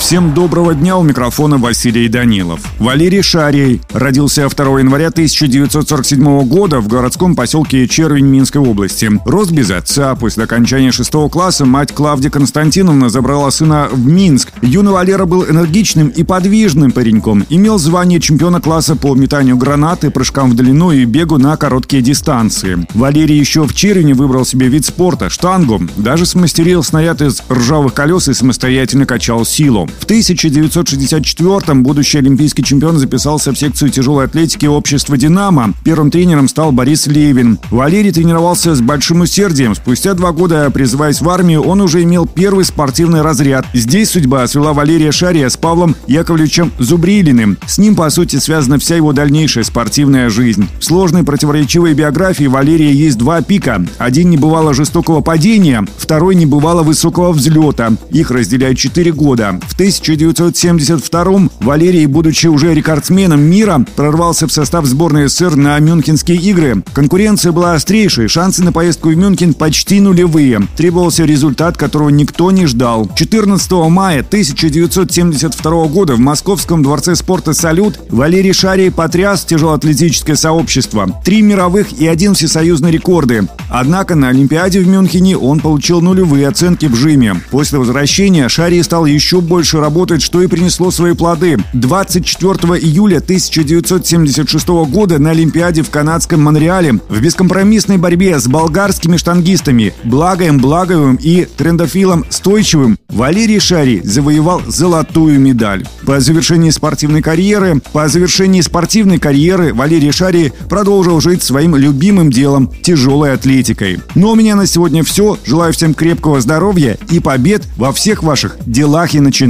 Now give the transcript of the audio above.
Всем доброго дня, у микрофона Василий Данилов. Валерий Шарий родился 2 января 1947 года в городском поселке Червень Минской области. Рос без отца. После окончания шестого класса мать Клавдия Константиновна забрала сына в Минск. Юный Валера был энергичным и подвижным пареньком. Имел звание чемпиона класса по метанию гранаты, прыжкам в длину и бегу на короткие дистанции. Валерий еще в Червине выбрал себе вид спорта – штангу. Даже смастерил снаряд из ржавых колес и самостоятельно качал силу. В 1964-м будущий олимпийский чемпион записался в секцию тяжелой атлетики общества «Динамо». Первым тренером стал Борис Левин. Валерий тренировался с большим усердием. Спустя два года, призываясь в армию, он уже имел первый спортивный разряд. Здесь судьба свела Валерия Шария с Павлом Яковлевичем Зубрилиным. С ним, по сути, связана вся его дальнейшая спортивная жизнь. В сложной противоречивой биографии Валерия есть два пика. Один не бывало жестокого падения, второй не бывало высокого взлета. Их разделяют четыре года. В 1972-м Валерий, будучи уже рекордсменом мира, прорвался в состав сборной СССР на Мюнхенские игры. Конкуренция была острейшей, шансы на поездку в Мюнхен почти нулевые. Требовался результат, которого никто не ждал. 14 мая 1972 года в Московском дворце спорта «Салют» Валерий Шарий потряс тяжелоатлетическое сообщество. Три мировых и один всесоюзный рекорды. Однако на Олимпиаде в Мюнхене он получил нулевые оценки в жиме. После возвращения Шарий стал еще больше работать, что и принесло свои плоды. 24 июля 1976 года на Олимпиаде в канадском Монреале в бескомпромиссной борьбе с болгарскими штангистами Благоем Благовым и Трендофилом Стойчивым Валерий Шарий завоевал золотую медаль. По завершении спортивной карьеры, по завершении спортивной карьеры Валерий Шарий продолжил жить своим любимым делом – тяжелой атлетикой. Но ну, у меня на сегодня все. Желаю всем крепкого здоровья и побед во всех ваших делах и начинаниях